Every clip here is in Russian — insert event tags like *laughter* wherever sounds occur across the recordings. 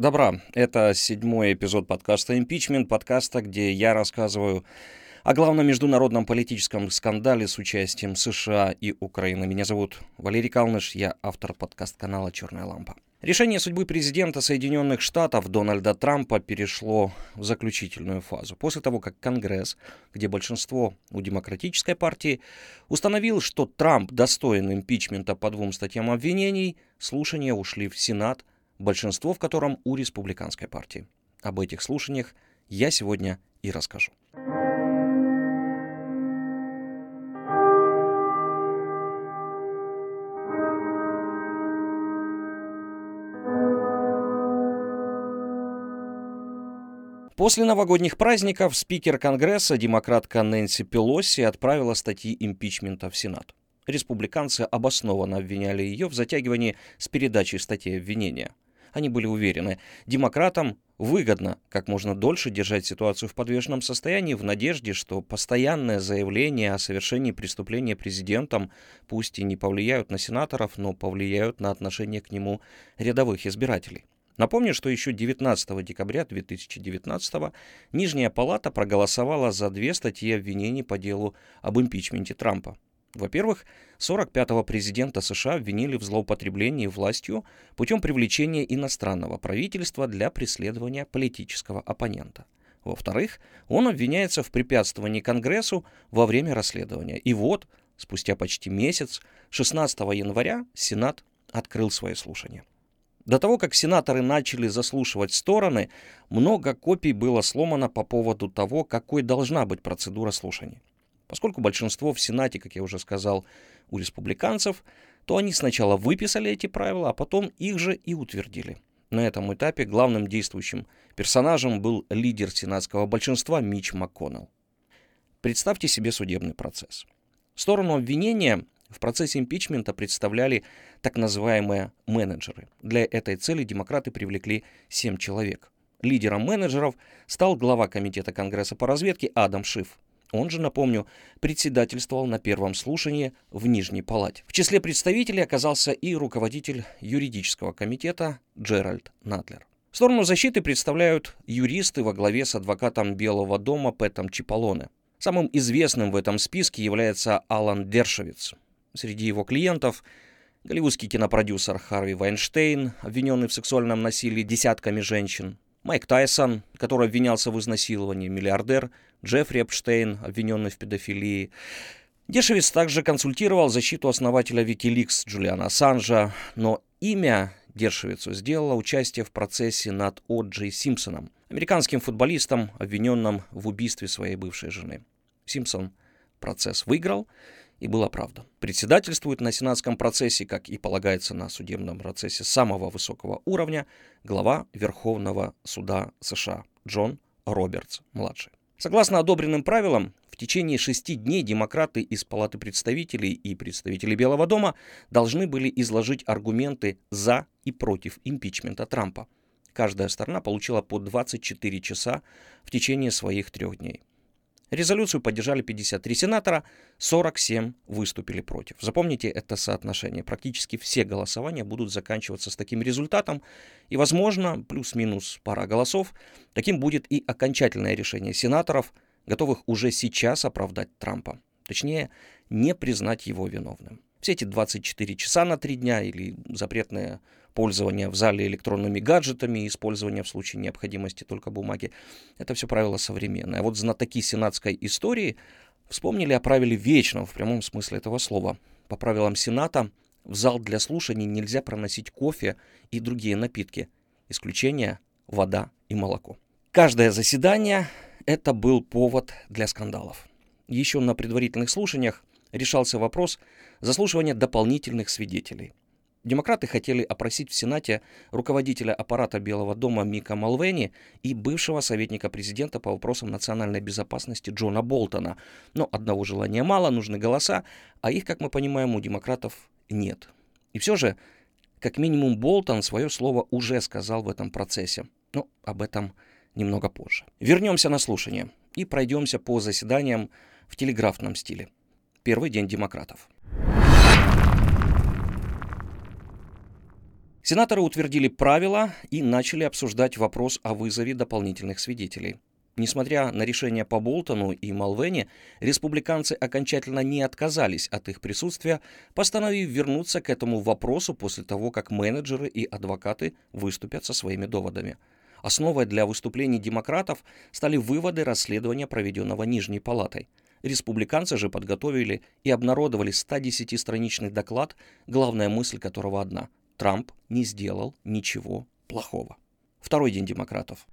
добра. Это седьмой эпизод подкаста «Импичмент», подкаста, где я рассказываю о главном международном политическом скандале с участием США и Украины. Меня зовут Валерий Калныш, я автор подкаст-канала «Черная лампа». Решение судьбы президента Соединенных Штатов Дональда Трампа перешло в заключительную фазу. После того, как Конгресс, где большинство у Демократической партии, установил, что Трамп достоин импичмента по двум статьям обвинений, слушания ушли в Сенат, большинство в котором у Республиканской партии. Об этих слушаниях я сегодня и расскажу. После новогодних праздников спикер Конгресса, демократка Нэнси Пелоси, отправила статьи импичмента в Сенат. Республиканцы обоснованно обвиняли ее в затягивании с передачей статей обвинения. Они были уверены, демократам выгодно как можно дольше держать ситуацию в подвешенном состоянии в надежде, что постоянное заявление о совершении преступления президентом пусть и не повлияют на сенаторов, но повлияют на отношение к нему рядовых избирателей. Напомню, что еще 19 декабря 2019 Нижняя палата проголосовала за две статьи обвинений по делу об импичменте Трампа. Во-первых, 45-го президента США обвинили в злоупотреблении властью путем привлечения иностранного правительства для преследования политического оппонента. Во-вторых, он обвиняется в препятствовании Конгрессу во время расследования. И вот, спустя почти месяц, 16 января, Сенат открыл свои слушания. До того, как сенаторы начали заслушивать стороны, много копий было сломано по поводу того, какой должна быть процедура слушаний. Поскольку большинство в Сенате, как я уже сказал, у республиканцев, то они сначала выписали эти правила, а потом их же и утвердили. На этом этапе главным действующим персонажем был лидер сенатского большинства Мич МакКоннелл. Представьте себе судебный процесс. Сторону обвинения в процессе импичмента представляли так называемые менеджеры. Для этой цели демократы привлекли 7 человек. Лидером менеджеров стал глава Комитета Конгресса по разведке Адам Шиф. Он же, напомню, председательствовал на первом слушании в Нижней Палате. В числе представителей оказался и руководитель юридического комитета Джеральд Надлер. Сторону защиты представляют юристы во главе с адвокатом Белого дома Пэтом Чиполоне. Самым известным в этом списке является Алан Дершевиц. Среди его клиентов голливудский кинопродюсер Харви Вайнштейн, обвиненный в сексуальном насилии десятками женщин, Майк Тайсон, который обвинялся в изнасиловании, миллиардер, Джеффри Эпштейн, обвиненный в педофилии. Дешевец также консультировал защиту основателя Wikileaks Джулиана Ассанжа, но имя Дершевицу сделало участие в процессе над О. Джей Симпсоном, американским футболистом, обвиненным в убийстве своей бывшей жены. Симпсон процесс выиграл, и была правда. Председательствует на сенатском процессе, как и полагается на судебном процессе самого высокого уровня, глава Верховного суда США Джон Робертс-младший. Согласно одобренным правилам, в течение шести дней демократы из Палаты представителей и представители Белого дома должны были изложить аргументы за и против импичмента Трампа. Каждая сторона получила по 24 часа в течение своих трех дней. Резолюцию поддержали 53 сенатора, 47 выступили против. Запомните это соотношение. Практически все голосования будут заканчиваться с таким результатом. И, возможно, плюс-минус пара голосов, таким будет и окончательное решение сенаторов, готовых уже сейчас оправдать Трампа. Точнее, не признать его виновным. Все эти 24 часа на три дня или запретное пользование в зале электронными гаджетами, использование в случае необходимости только бумаги, это все правило современное. А вот знатоки сенатской истории вспомнили о правиле вечном в прямом смысле этого слова. По правилам Сената в зал для слушаний нельзя проносить кофе и другие напитки. Исключение – вода и молоко. Каждое заседание – это был повод для скандалов. Еще на предварительных слушаниях решался вопрос заслушивания дополнительных свидетелей. Демократы хотели опросить в Сенате руководителя аппарата Белого дома Мика Малвени и бывшего советника президента по вопросам национальной безопасности Джона Болтона. Но одного желания мало, нужны голоса, а их, как мы понимаем, у демократов нет. И все же, как минимум, Болтон свое слово уже сказал в этом процессе. Но об этом немного позже. Вернемся на слушание и пройдемся по заседаниям в телеграфном стиле. – Первый день демократов. Сенаторы утвердили правила и начали обсуждать вопрос о вызове дополнительных свидетелей. Несмотря на решения по Болтону и Малвене, республиканцы окончательно не отказались от их присутствия, постановив вернуться к этому вопросу после того, как менеджеры и адвокаты выступят со своими доводами. Основой для выступлений демократов стали выводы расследования, проведенного Нижней палатой. Республиканцы же подготовили и обнародовали 110-страничный доклад, главная мысль которого одна – Трамп не сделал ничего плохого. Второй день демократов.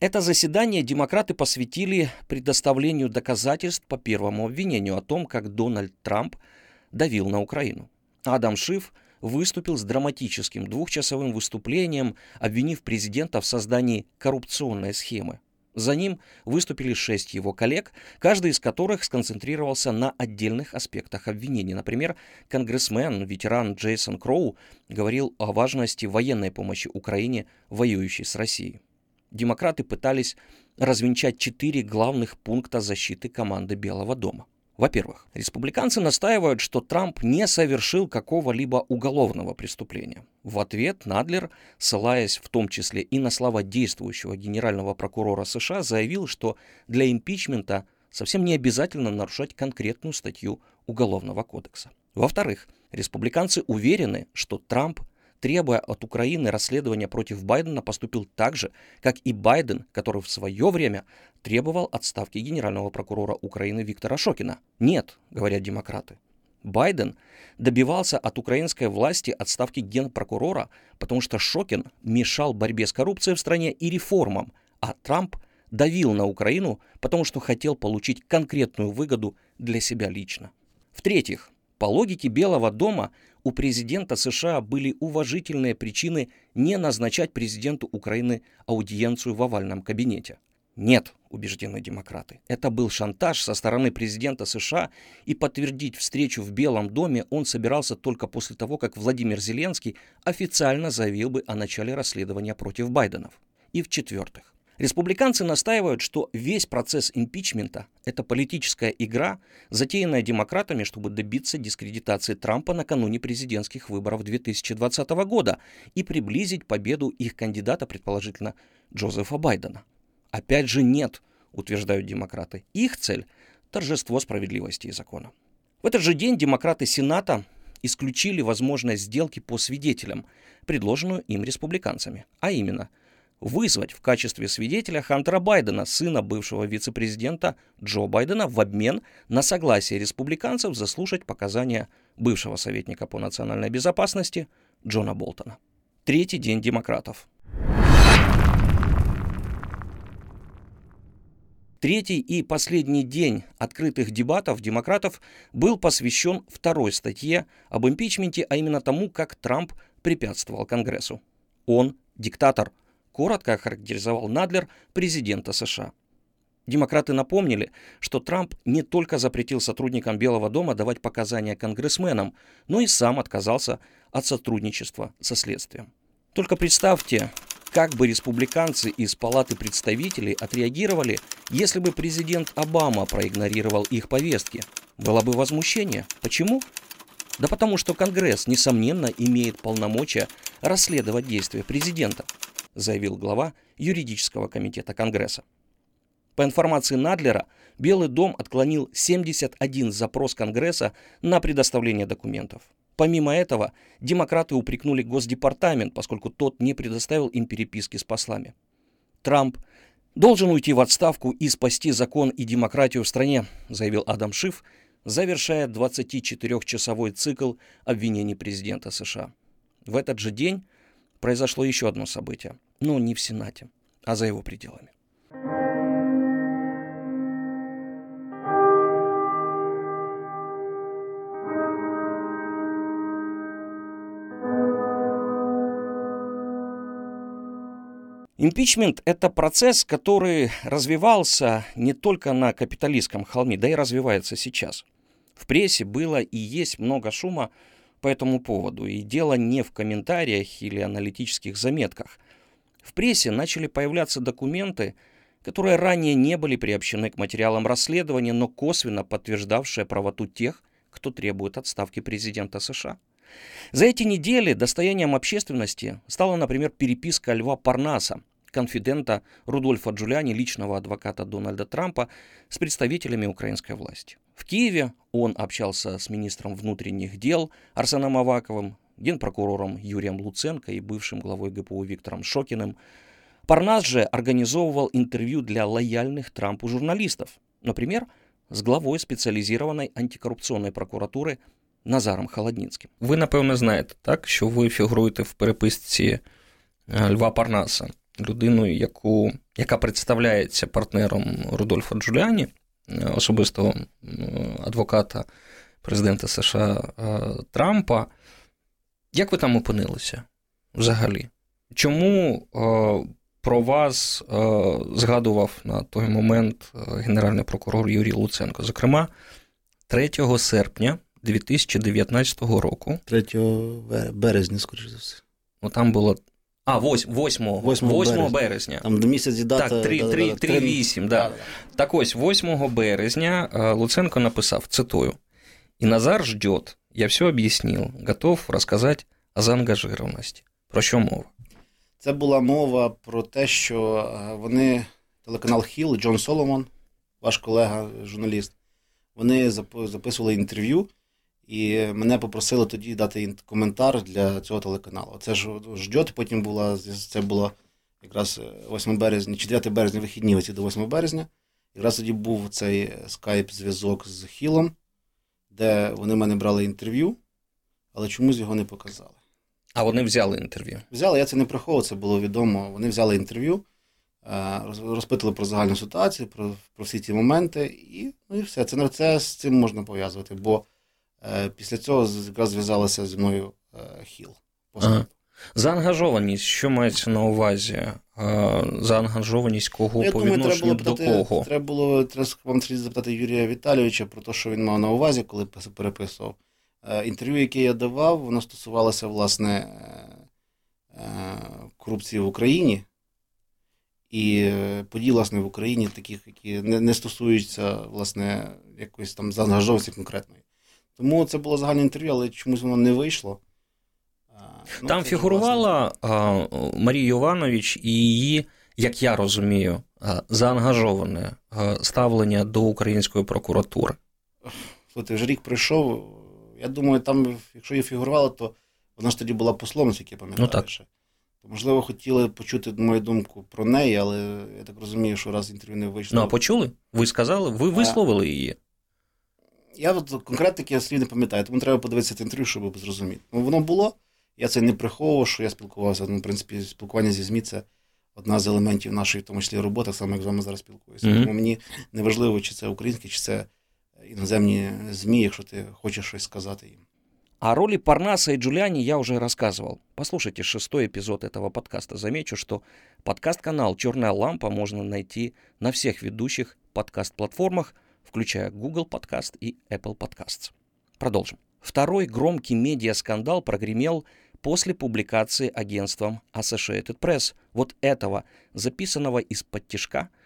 Это заседание демократы посвятили предоставлению доказательств по первому обвинению о том, как Дональд Трамп давил на Украину. Адам Шиф выступил с драматическим двухчасовым выступлением, обвинив президента в создании коррупционной схемы. За ним выступили шесть его коллег, каждый из которых сконцентрировался на отдельных аспектах обвинений. Например, конгрессмен, ветеран Джейсон Кроу говорил о важности военной помощи Украине, воюющей с Россией демократы пытались развенчать четыре главных пункта защиты команды Белого дома. Во-первых, республиканцы настаивают, что Трамп не совершил какого-либо уголовного преступления. В ответ Надлер, ссылаясь в том числе и на слова действующего генерального прокурора США, заявил, что для импичмента совсем не обязательно нарушать конкретную статью Уголовного кодекса. Во-вторых, республиканцы уверены, что Трамп требуя от Украины расследования против Байдена, поступил так же, как и Байден, который в свое время требовал отставки генерального прокурора Украины Виктора Шокина. Нет, говорят демократы. Байден добивался от украинской власти отставки генпрокурора, потому что Шокин мешал борьбе с коррупцией в стране и реформам, а Трамп давил на Украину, потому что хотел получить конкретную выгоду для себя лично. В-третьих, по логике Белого дома у президента США были уважительные причины не назначать президенту Украины аудиенцию в овальном кабинете. Нет, убеждены демократы. Это был шантаж со стороны президента США, и подтвердить встречу в Белом доме он собирался только после того, как Владимир Зеленский официально заявил бы о начале расследования против Байденов. И в-четвертых, Республиканцы настаивают, что весь процесс импичмента – это политическая игра, затеянная демократами, чтобы добиться дискредитации Трампа накануне президентских выборов 2020 года и приблизить победу их кандидата, предположительно, Джозефа Байдена. Опять же нет, утверждают демократы. Их цель – торжество справедливости и закона. В этот же день демократы Сената исключили возможность сделки по свидетелям, предложенную им республиканцами, а именно – вызвать в качестве свидетеля Хантера Байдена, сына бывшего вице-президента Джо Байдена, в обмен на согласие республиканцев заслушать показания бывшего советника по национальной безопасности Джона Болтона. Третий день демократов. Третий и последний день открытых дебатов демократов был посвящен второй статье об импичменте, а именно тому, как Трамп препятствовал Конгрессу. Он диктатор – коротко охарактеризовал Надлер президента США. Демократы напомнили, что Трамп не только запретил сотрудникам Белого дома давать показания конгрессменам, но и сам отказался от сотрудничества со следствием. Только представьте, как бы республиканцы из Палаты представителей отреагировали, если бы президент Обама проигнорировал их повестки. Было бы возмущение. Почему? Да потому что Конгресс, несомненно, имеет полномочия расследовать действия президента заявил глава юридического комитета Конгресса. По информации Надлера, Белый дом отклонил 71 запрос Конгресса на предоставление документов. Помимо этого, демократы упрекнули Госдепартамент, поскольку тот не предоставил им переписки с послами. Трамп должен уйти в отставку и спасти закон и демократию в стране, заявил Адам Шиф, завершая 24-часовой цикл обвинений президента США. В этот же день произошло еще одно событие, но не в Сенате, а за его пределами. Импичмент – это процесс, который развивался не только на капиталистском холме, да и развивается сейчас. В прессе было и есть много шума по этому поводу. И дело не в комментариях или аналитических заметках. В прессе начали появляться документы, которые ранее не были приобщены к материалам расследования, но косвенно подтверждавшие правоту тех, кто требует отставки президента США. За эти недели достоянием общественности стала, например, переписка Льва Парнаса, конфидента Рудольфа Джулиани, личного адвоката Дональда Трампа, с представителями украинской власти. В Киеве он общался с министром внутренних дел Арсеном Аваковым, генпрокурором Юрием Луценко и бывшим главой ГПУ Виктором Шокиным. Парнас же организовывал интервью для лояльных Трампу журналистов, например, з главою спеціалізованої антикорупційної прокуратури Назаром Холодніцьким. Ви, напевно, знаєте, так, що ви фігуруєте в переписці Льва Парнаса, людиною, яку, яка представляється партнером Рудольфа Джуліані, особистого адвоката президента США Трампа. Як ви там опинилися взагалі? Чому про вас е, згадував на той момент е, генеральний прокурор Юрій Луценко. Зокрема, 3 серпня 2019 року. 3 березня, скоріш за все. Ну, там було. А, 8 8, 8, 8 березня. березня. Там до місяці дата. Так, 3, 3, 3, 8, да. Так ось, 8 березня е, Луценко написав, цитую, «И Назар ждет, я все объяснил, готов рассказать о заангажированности». Про що мова? Це була мова про те, що е, вони, телеканал Хіл, Джон Соломон, ваш колега, журналіст, вони записували інтерв'ю, і мене попросили тоді дати коментар для цього телеканалу. Це ж ждет, потім була це було якраз 8 березня, 9 березня, вихідні оці до 8 березня. Якраз тоді був цей скайп-зв'язок з Хілом, де вони мене брали інтерв'ю, але чомусь його не показали. А вони взяли інтерв'ю? Взяли, я це не приховував, це було відомо. Вони взяли інтерв'ю, е, розпитали про загальну ситуацію, про про всі ті моменти, і ну і все. Це це з цим можна пов'язувати, бо е, після цього якраз зв'язалася зі мною е, Хіл. Ага. Заангажованість, що мається на увазі? Е, заангажованість кого я по думаю, відношенню до кого? Треба було треба вам запитати Юрія Віталійовича про те, що він мав на увазі, коли переписував. Е, інтерв'ю, яке я давав, воно стосувалося власне е, корупції в Україні і подій, власне, в Україні, таких, які не стосуються власне, якоїсь там заангажованості конкретної. Тому це було загальне інтерв'ю, але чомусь воно не вийшло. Ну, Там фігурувала Марія Іванович і її, як я розумію, заангажоване ставлення до української прокуратури. Слухайте, вже рік пройшов. Я думаю, там, якщо її фігурувало, то вона ж тоді була послом, як я пам'ятаю. Ну, так. ще. То, можливо, хотіли почути мою думку про неї, але я так розумію, що раз інтерв'ю не вийшло. Ну, а почули? Ви сказали, ви висловили її. Я от конкретно слів не пам'ятаю, тому треба подивитися це інтерв'ю, щоб зрозуміти. Ну, воно було, я це не приховував, що я спілкувався. Ну, в принципі, спілкування зі ЗМІ це одна з елементів нашої, в тому числі, роботи, саме як з вами зараз спілкуюся. Mm-hmm. Тому мені не важливо, чи це українське, чи це иноземные ЗМИ, якщо ты хочешь что сказать им. О роли Парнаса и Джулиани я уже рассказывал. Послушайте шестой эпизод этого подкаста. Замечу, что подкаст-канал «Черная лампа» можно найти на всех ведущих подкаст-платформах, включая Google Podcast и Apple Podcasts. Продолжим. Второй громкий медиаскандал прогремел после публикации агентством Associated Press вот этого, записанного из-под тишка –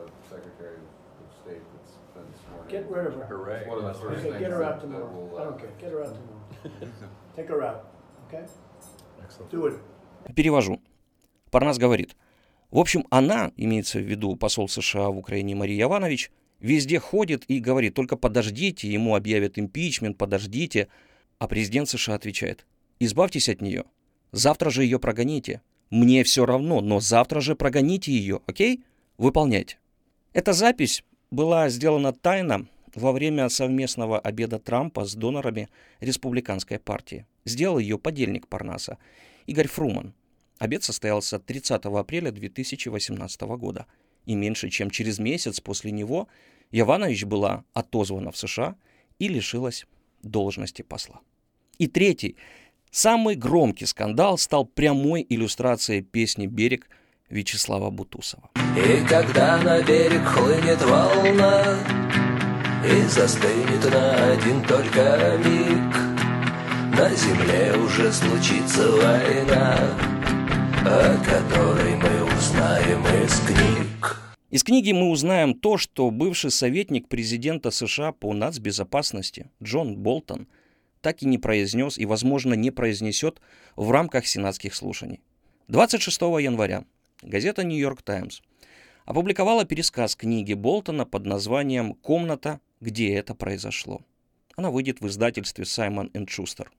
Get rid of her. Hooray. One of the first Okay, things get her out that- that tomorrow. will, I uh, don't care. Get her out tomorrow. *laughs* Take her out. Okay? Excellent. Do it. Перевожу. Парнас говорит. В общем, она, имеется в виду посол США в Украине Мария Иванович, везде ходит и говорит, только подождите, ему объявят импичмент, подождите. А президент США отвечает, избавьтесь от нее. Завтра же ее прогоните. Мне все равно, но завтра же прогоните ее, окей? Выполняйте. Эта запись была сделана тайно во время совместного обеда Трампа с донорами республиканской партии. Сделал ее подельник Парнаса, Игорь Фруман. Обед состоялся 30 апреля 2018 года. И меньше чем через месяц после него Яванович была отозвана в США и лишилась должности посла. И третий, Самый громкий скандал стал прямой иллюстрацией песни «Берег» Вячеслава Бутусова. И когда на берег хлынет волна И застынет на один только миг На земле уже случится война О которой мы узнаем из книг из книги мы узнаем то, что бывший советник президента США по нацбезопасности Джон Болтон так и не произнес и, возможно, не произнесет в рамках сенатских слушаний. 26 января газета «Нью-Йорк Таймс» опубликовала пересказ книги Болтона под названием «Комната, где это произошло». Она выйдет в издательстве «Саймон Шустер».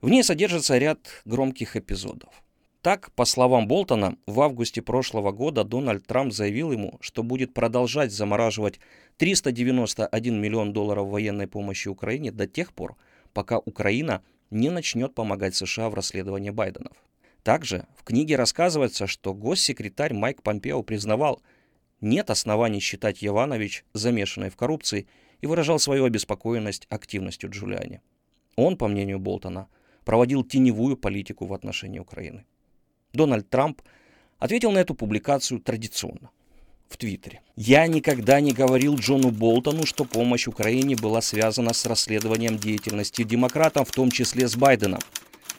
В ней содержится ряд громких эпизодов. Так, по словам Болтона, в августе прошлого года Дональд Трамп заявил ему, что будет продолжать замораживать 391 миллион долларов военной помощи Украине до тех пор, пока Украина не начнет помогать США в расследовании Байденов. Также в книге рассказывается, что госсекретарь Майк Помпео признавал, нет оснований считать Яванович замешанной в коррупции и выражал свою обеспокоенность активностью Джулиани. Он, по мнению Болтона, проводил теневую политику в отношении Украины. Дональд Трамп ответил на эту публикацию традиционно в Твиттере. «Я никогда не говорил Джону Болтону, что помощь Украине была связана с расследованием деятельности демократов, в том числе с Байденом.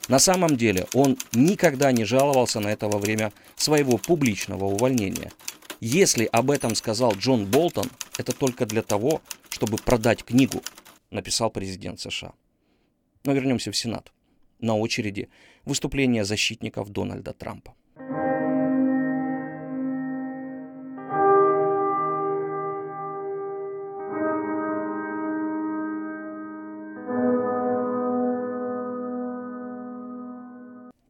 На самом деле он никогда не жаловался на это во время своего публичного увольнения. Если об этом сказал Джон Болтон, это только для того, чтобы продать книгу, написал президент США. Но вернемся в Сенат. На очереди выступление защитников Дональда Трампа.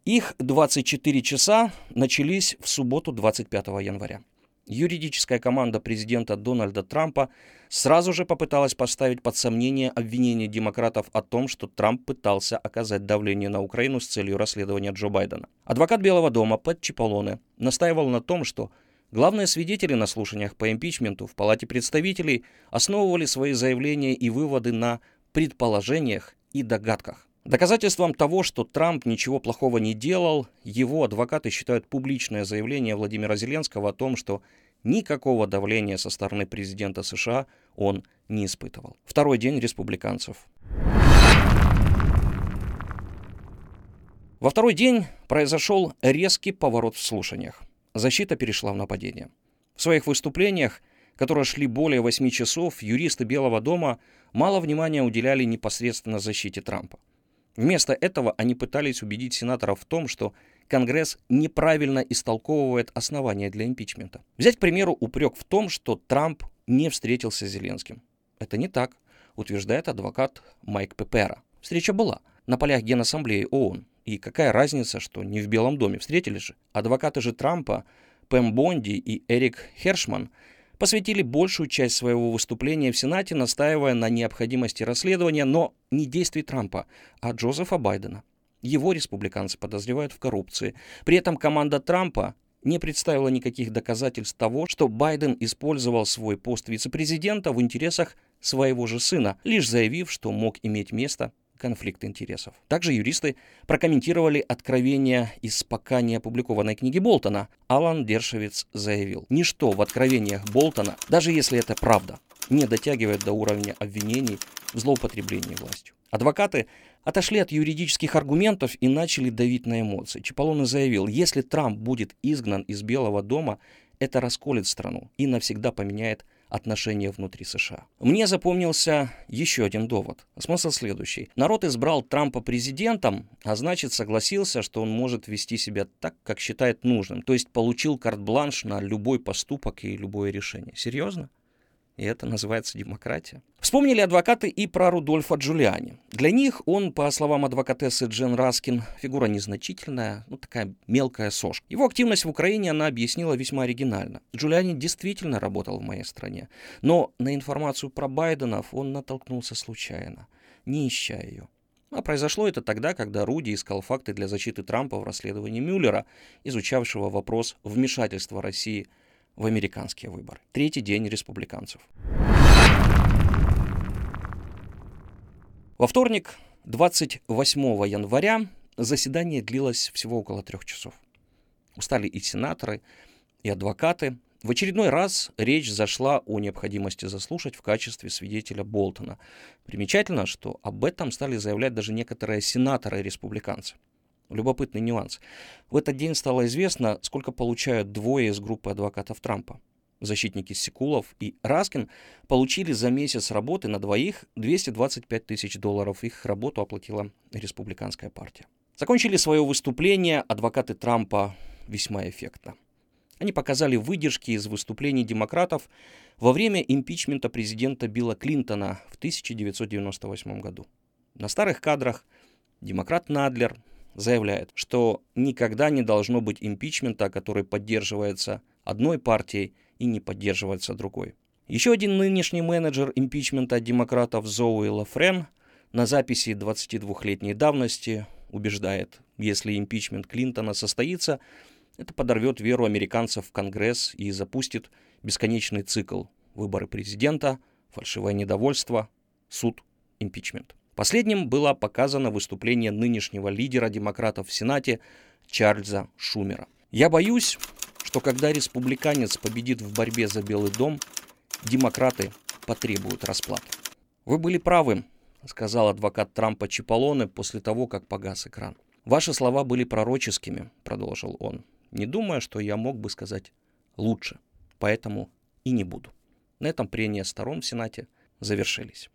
Их 24 часа начались в субботу 25 января. Юридическая команда президента Дональда Трампа сразу же попыталась поставить под сомнение обвинение демократов о том, что Трамп пытался оказать давление на Украину с целью расследования Джо Байдена. Адвокат Белого дома Пэт Чиполоне настаивал на том, что главные свидетели на слушаниях по импичменту в Палате представителей основывали свои заявления и выводы на предположениях и догадках. Доказательством того, что Трамп ничего плохого не делал, его адвокаты считают публичное заявление Владимира Зеленского о том, что никакого давления со стороны президента США он не испытывал. Второй день республиканцев. Во второй день произошел резкий поворот в слушаниях. Защита перешла в нападение. В своих выступлениях, которые шли более 8 часов, юристы Белого дома мало внимания уделяли непосредственно защите Трампа. Вместо этого они пытались убедить сенаторов в том, что Конгресс неправильно истолковывает основания для импичмента. Взять, к примеру, упрек в том, что Трамп не встретился с Зеленским. Это не так, утверждает адвокат Майк Пепера. Встреча была на полях Генассамблеи ООН. И какая разница, что не в Белом доме, встретились же. Адвокаты же Трампа, Пэм Бонди и Эрик Хершман – посвятили большую часть своего выступления в Сенате, настаивая на необходимости расследования, но не действий Трампа, а Джозефа Байдена. Его республиканцы подозревают в коррупции. При этом команда Трампа не представила никаких доказательств того, что Байден использовал свой пост вице-президента в интересах своего же сына, лишь заявив, что мог иметь место конфликт интересов. Также юристы прокомментировали откровения из пока не опубликованной книги Болтона. Алан Дершевиц заявил, ничто в откровениях Болтона, даже если это правда, не дотягивает до уровня обвинений в злоупотреблении властью. Адвокаты отошли от юридических аргументов и начали давить на эмоции. Чаполоне заявил, если Трамп будет изгнан из Белого дома, это расколет страну и навсегда поменяет отношения внутри США. Мне запомнился еще один довод. Смысл следующий. Народ избрал Трампа президентом, а значит согласился, что он может вести себя так, как считает нужным. То есть получил карт-бланш на любой поступок и любое решение. Серьезно? И это называется демократия. Вспомнили адвокаты и про Рудольфа Джулиани. Для них он, по словам адвокатессы Джен Раскин, фигура незначительная, ну такая мелкая сошка. Его активность в Украине она объяснила весьма оригинально. Джулиани действительно работал в моей стране, но на информацию про Байденов он натолкнулся случайно, не ища ее. А произошло это тогда, когда Руди искал факты для защиты Трампа в расследовании Мюллера, изучавшего вопрос вмешательства России в американские выборы. Третий день республиканцев. Во вторник, 28 января заседание длилось всего около трех часов. Устали и сенаторы, и адвокаты. В очередной раз речь зашла о необходимости заслушать в качестве свидетеля Болтона. Примечательно, что об этом стали заявлять даже некоторые сенаторы-республиканцы. Любопытный нюанс. В этот день стало известно, сколько получают двое из группы адвокатов Трампа. Защитники Секулов и Раскин получили за месяц работы на двоих 225 тысяч долларов. Их работу оплатила республиканская партия. Закончили свое выступление адвокаты Трампа весьма эффектно. Они показали выдержки из выступлений демократов во время импичмента президента Билла Клинтона в 1998 году. На старых кадрах демократ Надлер заявляет, что никогда не должно быть импичмента, который поддерживается одной партией и не поддерживается другой. Еще один нынешний менеджер импичмента демократов Зоуи Лафрен на записи 22-летней давности убеждает, если импичмент Клинтона состоится, это подорвет веру американцев в Конгресс и запустит бесконечный цикл выборы президента, фальшивое недовольство, суд, импичмент. Последним было показано выступление нынешнего лидера демократов в Сенате Чарльза Шумера. Я боюсь, что когда республиканец победит в борьбе за Белый дом, демократы потребуют расплаты. Вы были правы, сказал адвокат Трампа Чиполлоне после того, как погас экран. Ваши слова были пророческими, продолжил он не думая, что я мог бы сказать лучше. Поэтому и не буду. На этом прения сторон в Сенате завершились.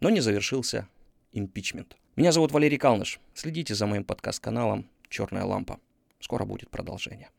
Но не завершился импичмент. Меня зовут Валерий Калныш. Следите за моим подкаст-каналом «Черная лампа». Скоро будет продолжение.